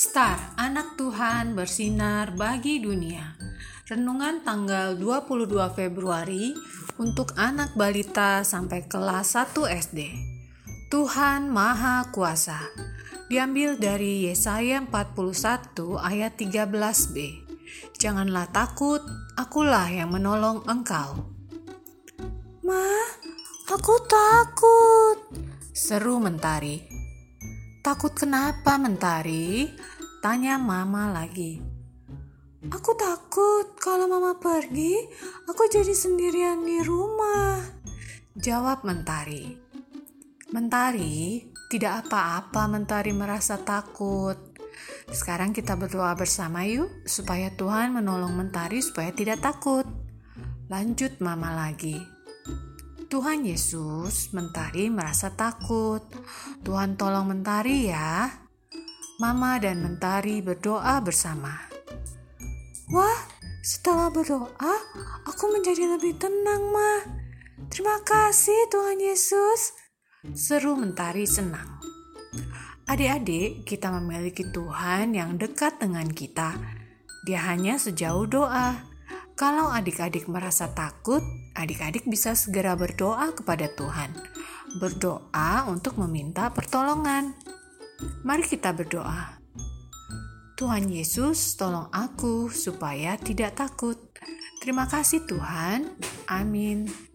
Star, anak Tuhan bersinar bagi dunia. Renungan tanggal 22 Februari untuk anak balita sampai kelas 1 SD. Tuhan Maha Kuasa. Diambil dari Yesaya 41 ayat 13b. Janganlah takut, akulah yang menolong engkau. Ma, aku takut. Seru mentari. Takut kenapa mentari? Tanya mama lagi. Aku takut kalau mama pergi, aku jadi sendirian di rumah. Jawab mentari. Mentari, tidak apa-apa mentari merasa takut. Sekarang kita berdoa bersama yuk, supaya Tuhan menolong mentari supaya tidak takut. Lanjut mama lagi. Tuhan Yesus, Mentari merasa takut. Tuhan tolong Mentari ya. Mama dan Mentari berdoa bersama. Wah, setelah berdoa, aku menjadi lebih tenang, Ma. Terima kasih Tuhan Yesus. Seru Mentari senang. Adik-adik, kita memiliki Tuhan yang dekat dengan kita. Dia hanya sejauh doa. Kalau adik-adik merasa takut, adik-adik bisa segera berdoa kepada Tuhan. Berdoa untuk meminta pertolongan. Mari kita berdoa. Tuhan Yesus, tolong aku supaya tidak takut. Terima kasih, Tuhan. Amin.